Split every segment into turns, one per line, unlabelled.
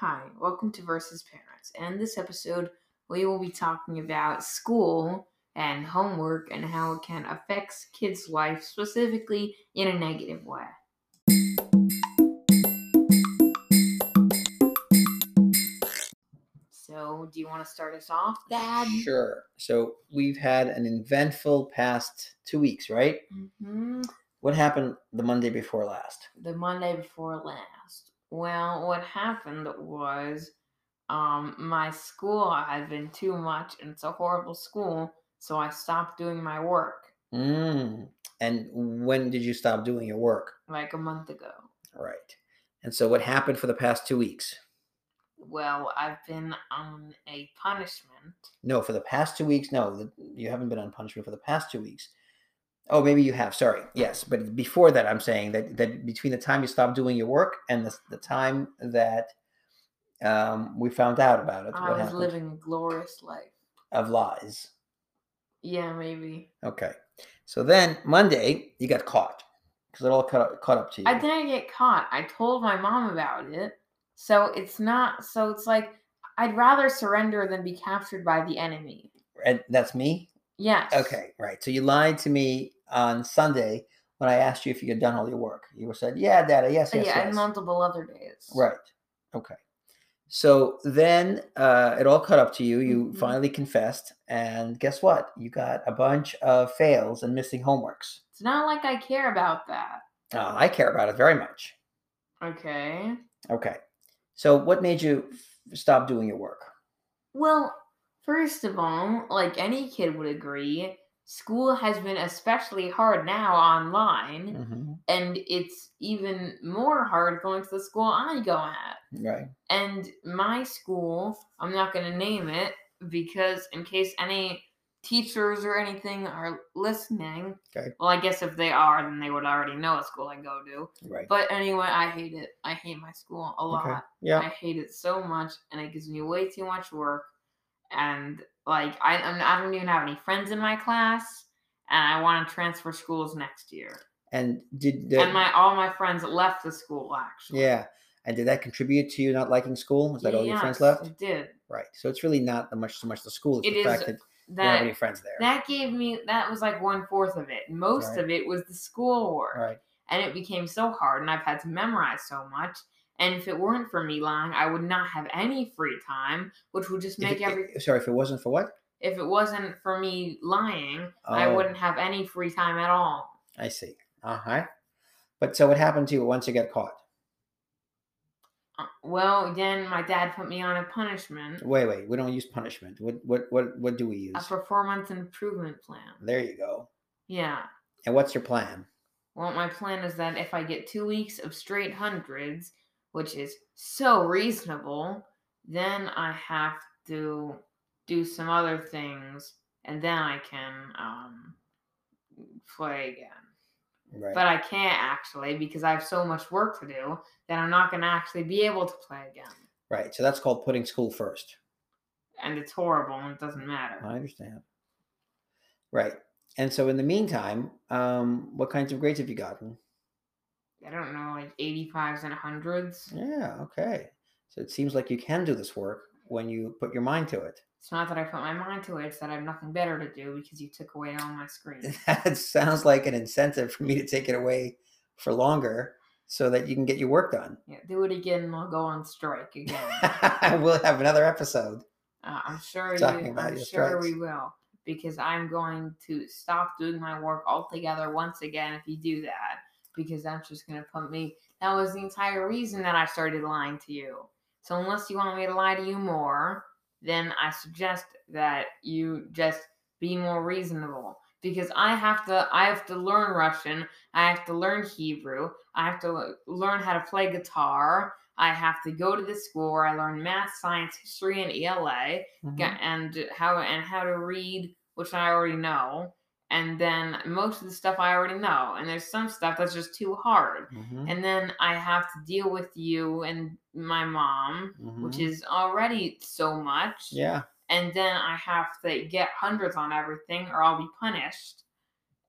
Hi, welcome to Versus Parents. And in this episode, we will be talking about school and homework and how it can affect kids' life, specifically in a negative way. So, do you want to start us off, Dad?
Sure. So we've had an eventful past two weeks, right?
hmm
What happened the Monday before last?
The Monday before last. Well, what happened was um, my school had been too much, and it's a horrible school, so I stopped doing my work
Mm. And when did you stop doing your work?
like a month ago.
Right. And so what happened for the past two weeks?
Well, I've been on a punishment.
No, for the past two weeks. No, you haven't been on punishment for the past two weeks. Oh, maybe you have. Sorry. Yes, but before that, I'm saying that that between the time you stopped doing your work and the, the time that um, we found out about it,
I was
happened
living a glorious life.
of lies.
Yeah, maybe.
Okay. So then Monday you got caught because it all caught, caught up to you.
I didn't get caught. I told my mom about it. So it's not, so it's like, I'd rather surrender than be captured by the enemy.
and that's me.
Yes.
Okay, right. So you lied to me on Sunday when I asked you if you had done all your work. You were said, "Yeah, Dad. Yes, yes,
yeah,
yes."
and multiple other days.
Right. Okay. So then uh, it all caught up to you. You
Mhm.
finally confessed, and guess what? You got a bunch of fails and missing homeworks.
It's not like I care about that.
Uh, I care about it very much.
Okay.
Okay. So what made you f- stop doing your work?
Well, first of all, like any kid would agree, school has been especially hard now online,
hmm
and it's even more hard going to the school I go at.
Right.
And my school, I'm not going to name it because, in case any teachers or anything are listening,
Okay.
well, I guess if they are, then they would already know what school I go to.
Right.
But anyway, I hate it. I hate my school a lot.
Okay. Yeah.
I hate it so much, and it gives me way too much work. And like, I I'm, don't even have any friends in my class, and I want to transfer schools next year.
And did
and my all my friends left the school actually.
yeah, and did that contribute to you not liking school? Is that all your friends left?
It did.
Right. So it's really not the much so much the school. It's
It
the
is
fact that you have any friends there.
that gave me that was like one fourth of it. Most
Right.
of it was the schoolwork,
right.
and it became so hard, and I've had to memorize so much. And if it weren't for me lying, I would not have any free time, which would just make
it-
every.
sorry, if it wasn't for what?
If it wasn't for me lying, I
Oh.
wouldn't have any free time at all.
I see. Uh huh. But so what happened to you once you got caught?
Uh, Well, then my dad put me on a punishment,
Wait, wait. We don't use punishment. What what what what do we use?
a performance improvement plan.
There you go.
Yeah.
And what's your plan?
Well, my plan is that if I get two weeks of straight hundreds, which is so reasonable, then I have to do some other things, and then I can um, play again.
Right.
But I can't actually because I have so much work to do that I'm not going to actually be able to play again.
right. So that's called putting school first.
And it's horrible and it doesn't matter.
I understand. Right. And so in the meantime, um, what kinds of grades have you gotten?
I don't know, like 85s and 100s.
Yeah. Okay. So it seems like you can do this work when you put your mind to it.
It's not that I put my mind to it, it's that I have nothing better to do because you took away all my screen.
That sounds like an incentive for me to take it away for longer so that you can get your work done.
Yeah, do it again and I'll go on strike again.
we'll have another episode.
Uh, I'm sure
Talking
you,
about
I'm
your
sure we will because I'm going to stop doing my work altogether once again if you do that because that's just going to put me. That was the entire reason that I started lying to you. So unless you want me to lie to you more, then I suggest that you just be more reasonable because I have to I have to learn Russian, I have to learn Hebrew, I have to learn how to play guitar, I have to go to the school where I learn math, science, history, and ELA,
Mhm.
and how and how to read, which I already know, and then most of the stuff I already know, and there's some stuff that's just too hard,
Mhm.
and then I have to deal with you and my mom, which
Mhm.
is already so much,
yeah.
and then I have to get hundreds on everything, or I'll be punished,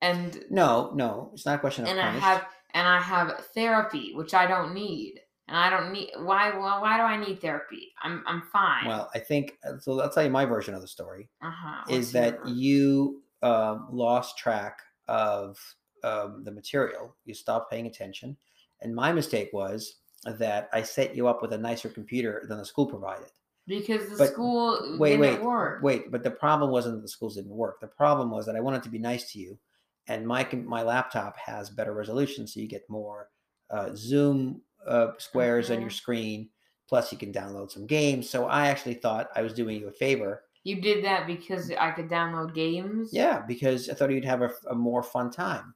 and
No, no, it's not a question of
and I have and I have therapy, which I don't need, and I don't need why why, why do I need therapy? I'm I'm fine.
Well, I think uh, so. I'll tell you my version of the story
uh-huh.
is that you um, lost track of um, the material. You stopped paying attention, and my mistake was that I set you up with a nicer computer than the school provided.
because the
but
school
wait,
didn't
wait,
work.
Wait, but the problem wasn't that the schools didn't work. The problem was that I wanted to be nice to you, and my my laptop has better resolution, so you get more uh, zoom uh, squares on your screen. Plus, you can download some games. So I actually thought I was doing you a favor.
You did that because I could download games.
Yeah, because I thought you'd have a, a more fun time.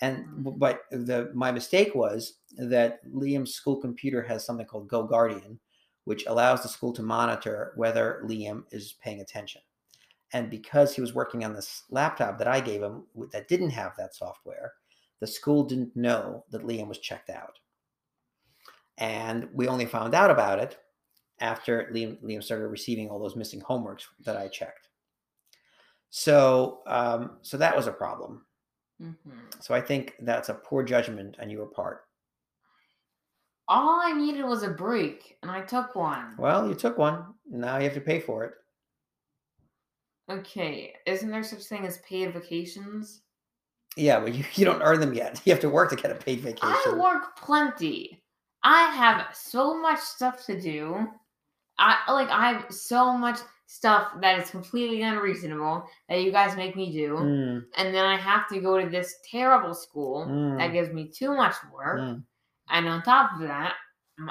And
Mhm.
but the my mistake was that Liam's school computer has something called GoGuardian, which allows the school to monitor whether Liam is paying attention. And because he was working on this laptop that I gave him that didn't have that software, the school didn't know that Liam was checked out. And we only found out about it after Liam, Liam started receiving all those missing homeworks that I checked. So, um, so that was a problem.
hmm
So I think that's a poor judgment on your part.
All I needed was a break, and I took one.
Well, you took one. Now you have to pay for it.
Okay, isn't there such thing as paid vacations?
Yeah, but you, you don't earn them yet. You have to work to get a paid vacation.
I work plenty. I have so much stuff to do. I like I have so much stuff that is completely unreasonable that you guys make me do,
Mm,
and then I have to go to this terrible school that
mm,
gives me too much work.
mm.
And on top of that,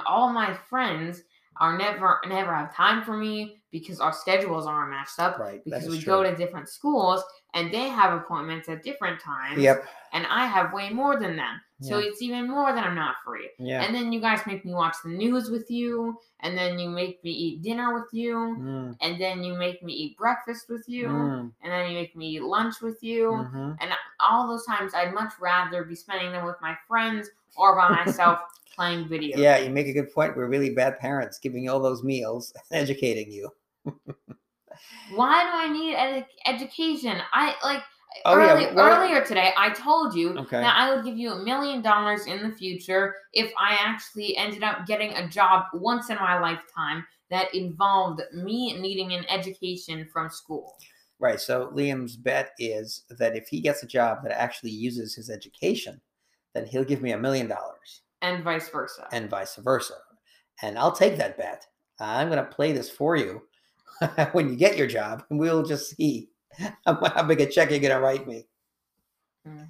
all my friends are never never have time for me because our schedules aren't matched up.
Right.
Because
that is
we
true.
go to different schools and they have appointments at different times.
Yep.
And I have way more than them. So
Yeah.
it's even more that I'm not free.
Yeah.
And then you guys make me watch the news with you. And then you make me eat dinner with you.
Mm,
And then you make me eat breakfast with you.
mm,
And then you make me eat lunch with you.
mhm.
And all those times, I'd much rather be spending them with my friends or by myself playing video.
Yeah, you make a good point. We're really bad parents, giving you all those meals, and educating you.
Why do I need ed- education? I like
Oh, yeah, well-
earlier today. I told you
Okay.
that I would give you a million dollars in the future if I actually ended up getting a job once in my lifetime that involved me needing an education from school.
Right. So Liam's bet is that if he gets a job that actually uses his education, then he'll give me a million dollars,
And vice versa.
and vice versa. And I'll take that bet. I'm going to play this for you when you get your job, and we'll just see how, big a check you're going to write me.
Mhm.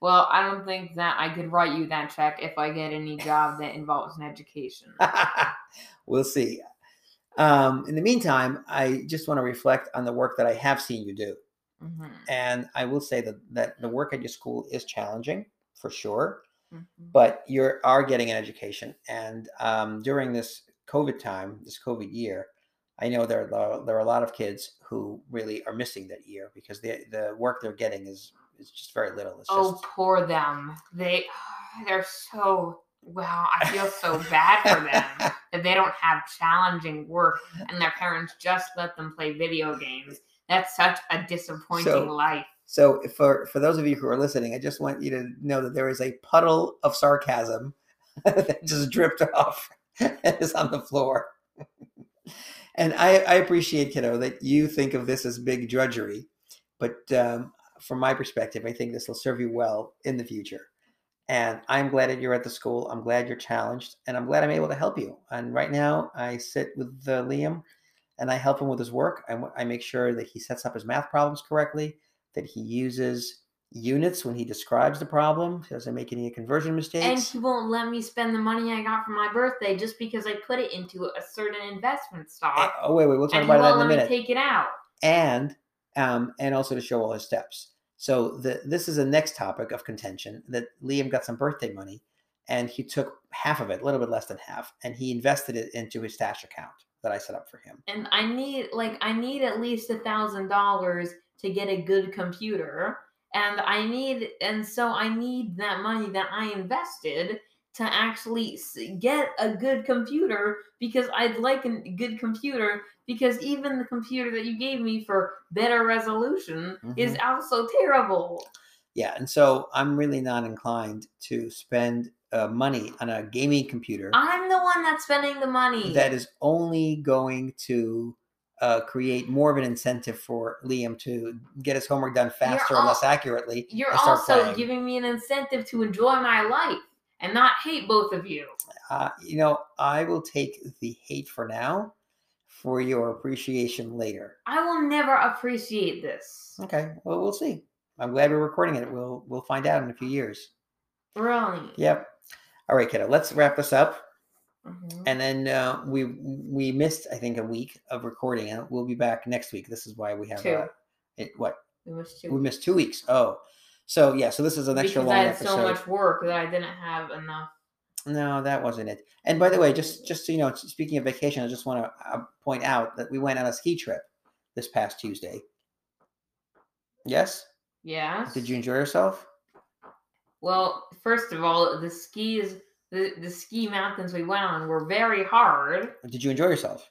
Well, I don't think that I could write you that check if I get any job that involves an education.
we'll see. Um, in the meantime, I just want to reflect on the work that I have seen you do.
Mhm.
And I will say that, that the work at your school is challenging for sure,
Mhm.
but you are getting an education. And um, during this COVID time, this COVID year, I know there are, there are a lot of kids who really are missing that year because the, the work they're getting is, is just very little. It's
Oh,
just,
poor them. They they're so well, I feel so bad for them that they don't have challenging work and their parents just let them play video games. That's such a disappointing
So-
life.
So for for those of you who are listening, I just want you to know that there is a puddle of sarcasm that just dripped off and is on the floor. And I, I appreciate, kiddo, that you think of this as big drudgery, but um, from my perspective, I think this will serve you well in the future. And I'm glad that you're at the school. I'm glad you're challenged, and I'm glad I'm able to help you. And right now, I sit with uh, Liam, and I help him with his work. I, I make sure that he sets up his math problems correctly that he uses units when he describes the problem. He doesn't make any conversion mistakes.
And he won't let me spend the money I got for my birthday just because I put it into a certain investment
Uh,
stock.
oh wait, wait, we'll talk about that in a
let me
minute.
take it out.
and um, and also to show all his steps. So the this is a next topic of contention that Liam got some birthday money, and he took half of it, a little bit less than half, and he invested it into his stash account that I set up for him.
and I need like I need at least a thousand dollars to get a good computer, and I need and so I need that money that I invested to actually get a good computer because I'd like a good computer because even the computer that you gave me for better resolution is also terrible.
Yeah, and so I'm really not inclined to spend uh, money on a gaming computer
I'm the one that's spending the money.
that is only going to uh, create more of an incentive for Liam to get his homework done faster and
al-
less accurately.
You're also
playing.
giving me an incentive to enjoy my life and not hate both of you.
Uh, you know, I will take the hate for now for your appreciation later.
I will never appreciate this.
Okay, well, we'll see. I'm glad we're recording it. We'll we'll find out in a few years.
Really.
Yep. All right, kiddo. Let's wrap this up.
Mhm.
And then uh, we we missed I think a week of recording, and we'll be back next week. This is why we have
Two.
uh, it. What
We missed two.
we missed two weeks. Oh, so yeah. So this is an extra
because
long
I had
episode.
so much work that I didn't have enough.
No, that wasn't it. And by the way, just just so you know, speaking of vacation, I just want to uh, point out that we went on a ski trip this past Tuesday. Yes.
Yes.
Did you enjoy yourself?
Well, first of all, the skis, the, the ski mountains we went on were very hard.
Did you enjoy yourself?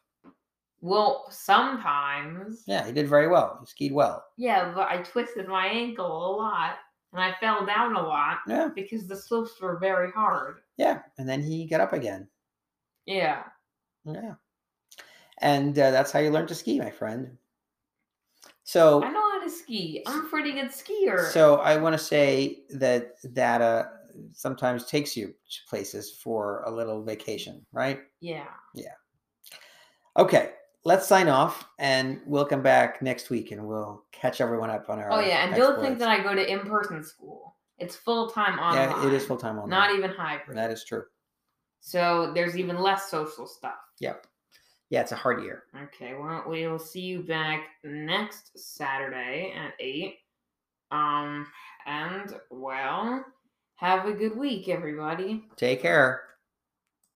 Well, sometimes.
Yeah, you did very well. You skied well.
Yeah, but I twisted my ankle a lot and I fell down a lot
Yeah,
because the slopes were very hard.
yeah. And then he got up again.
Yeah.
Yeah. And uh, that's how you learn to ski, my friend. So,
I know how to ski. I'm a pretty good skier.
so I want to say that data sometimes takes you to places for a little vacation, right?
yeah. Yeah.
Okay, let's sign off, and we'll come back next week, and we'll catch everyone up on our.
Oh yeah, and don't think that I go to in-person school. It's full-time online.
Yeah, it is full time online.
Not even hybrid.
That is true.
So there's even less social stuff.
Yep. Yeah, it's a hard year.
Okay, well, we will see you back next Saturday at 8. Um, and, well, have a good week, everybody.
Take care.